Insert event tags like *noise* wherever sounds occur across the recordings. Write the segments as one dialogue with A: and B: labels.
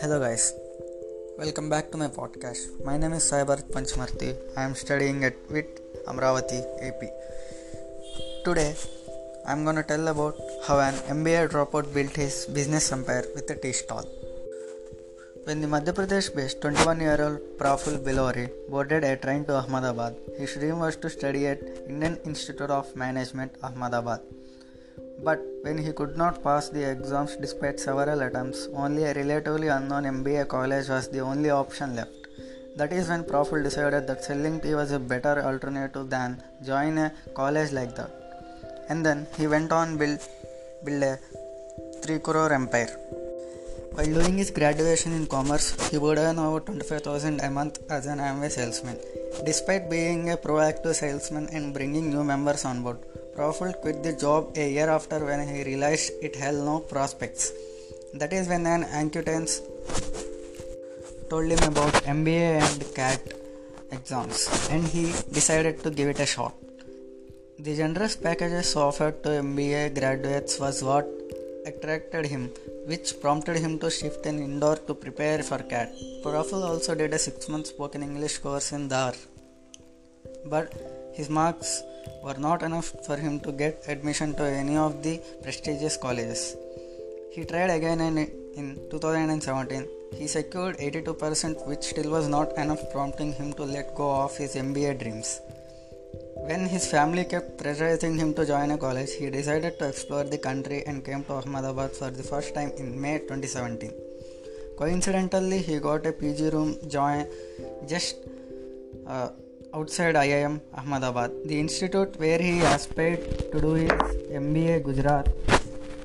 A: Hello, guys. Welcome back to my podcast. My name is Saibarat Panchmarti. I am studying at VIT Amaravati, AP. Today, I am going to tell about how an MBA dropout built his business empire with a tea stall. When the Madhya Pradesh based 21 year old Praful Billore boarded a train to Ahmedabad, his dream was to study at Indian Institute of Management, Ahmedabad. But when he could not pass the exams despite several attempts, only a relatively unknown MBA college was the only option left. That is when Praful decided that selling tea was a better alternative than join a college like that. And then he went on build build a 3 crore empire. While doing his graduation in commerce, he would earn over 25,000 a month as an Amway salesman. Despite being a proactive salesman and bringing new members on board, Praful quit the job a year after when he realized it held no prospects. That is when an acquaintance told him about MBA and CAT exams and he decided to give it a shot. The generous packages offered to MBA graduates was what attracted him, which prompted him to shift in Indore to prepare for CAT. Praful also did a six month spoken English course in Dhar. But his marks were not enough for him to get admission to any of the prestigious colleges. He tried again and in 2017 he secured 82% which still was not enough prompting him to let go of his MBA dreams. When his family kept pressurizing him to join a college, he decided to explore the country and came to Ahmedabad for the first time in May 2017. Coincidentally, he got a PG room join just uh, outside IIM Ahmedabad, the institute where he aspired to do his MBA Gujarat.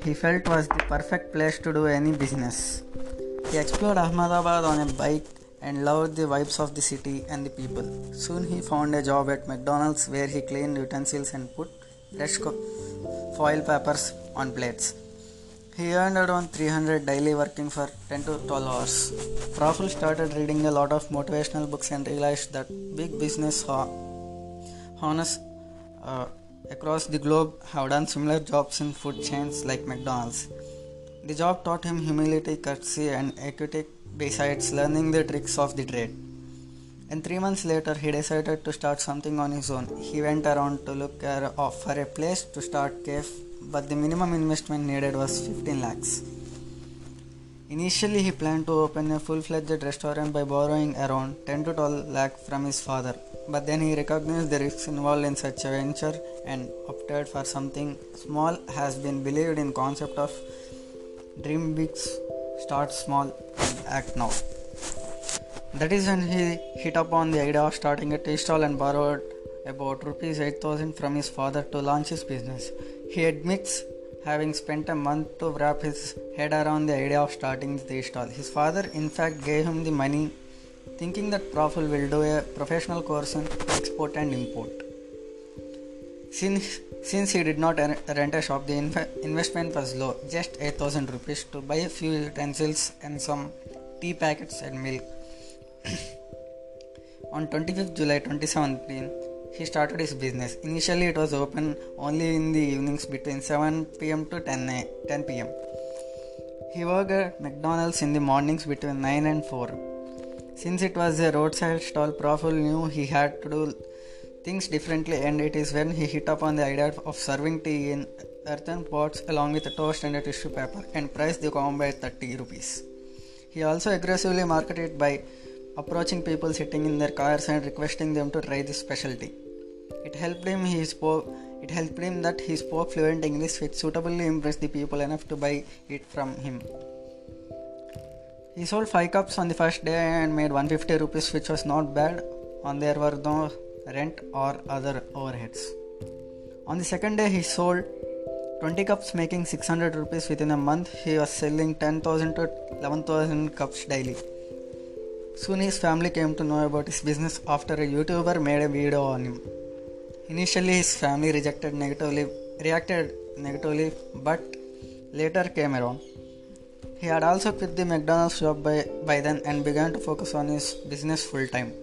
A: He felt was the perfect place to do any business. He explored Ahmedabad on a bike and loved the vibes of the city and the people. Soon he found a job at McDonald's where he cleaned utensils and put fresh foil papers on plates. He earned around 300 daily working for 10 to 12 hours. Praful started reading a lot of motivational books and realized that big business owners uh, across the globe have done similar jobs in food chains like McDonald's. The job taught him humility, courtesy, and equity besides learning the tricks of the trade. And three months later, he decided to start something on his own. He went around to look for a place to start cafe but the minimum investment needed was 15 lakhs. Initially, he planned to open a full fledged restaurant by borrowing around 10 to 12 lakh from his father, but then he recognized the risks involved in such a venture and opted for something small has been believed in concept of dream big start small and act now. That is when he hit upon the idea of starting a tea stall and borrowed about rupees 8000 from his father to launch his business. He admits having spent a month to wrap his head around the idea of starting the stall. His father, in fact, gave him the money, thinking that Praful will do a professional course in export and import. Since, since he did not rent a shop, the inv- investment was low, just 8000 rupees to buy a few utensils and some tea packets and milk. *coughs* On 25th July 2017, he started his business. Initially, it was open only in the evenings between 7 pm to 10, 10 pm. He worked at McDonald's in the mornings between 9 and 4. Since it was a roadside stall, Praful knew he had to do things differently, and it is when he hit upon the idea of serving tea in earthen pots along with a toast and a tissue paper and priced the combo at 30 rupees. He also aggressively marketed by approaching people sitting in their cars and requesting them to try this specialty. It helped him he spoke it helped him that he spoke fluent English which suitably impressed the people enough to buy it from him. He sold 5 cups on the first day and made 150 rupees which was not bad on there were no rent or other overheads. On the second day he sold 20 cups making 600 rupees within a month he was selling 10,000 to 11,000 cups daily. Soon his family came to know about his business after a YouTuber made a video on him. Initially, his family rejected negatively, reacted negatively, but later came around. He had also quit the McDonald's job by, by then and began to focus on his business full time.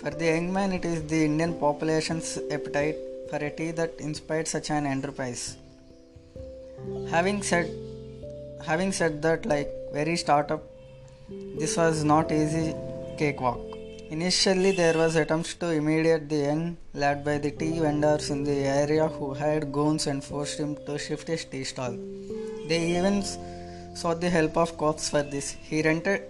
A: For the young man, it is the Indian population's appetite for a tea that inspired such an enterprise. Having said having said that like very startup this was not easy cakewalk. Initially there was attempts to immediate the young led by the tea vendors in the area who hired goons and forced him to shift his tea stall. They even sought the help of cops for this. He rented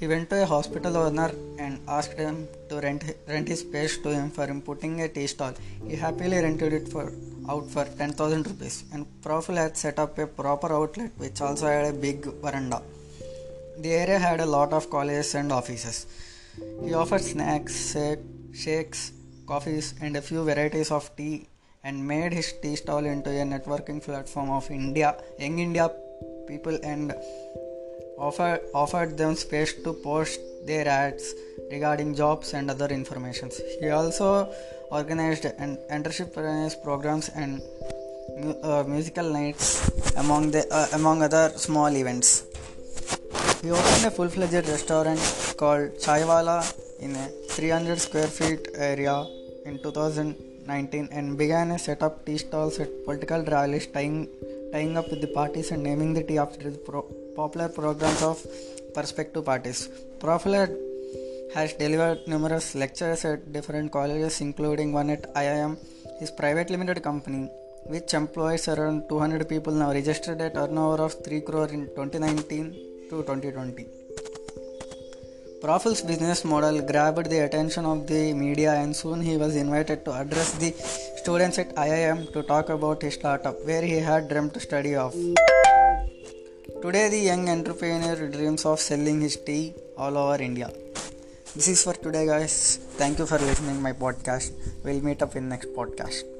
A: he went to a hospital owner and asked him to rent, rent his space to him for putting a tea stall. He happily rented it for out for 10,000 rupees and Praful had set up a proper outlet which also had a big veranda. The area had a lot of colleges and offices. He offered snacks, shakes, coffees, and a few varieties of tea and made his tea stall into a networking platform of India, young India people and offer, offered them space to post their ads regarding jobs and other informations. He also organized an entrepreneurship programs and uh, musical nights among the uh, among other small events. He opened a full-fledged restaurant called Chaiwala in a 300 square feet area in 2019 and began a set up tea stalls at political rallies tying, tying up with the parties and naming the tea after the pro- popular programs of perspective parties. Praful has delivered numerous lectures at different colleges, including one at IIM. His private limited company, which employs around 200 people, now registered a turnover of 3 crore in 2019 to 2020. Praful's business model grabbed the attention of the media, and soon he was invited to address the students at IIM to talk about his startup, where he had dreamt to study of. Today, the young entrepreneur dreams of selling his tea all over India. This is for today, guys. Thank you for listening my podcast. We'll meet up in next podcast.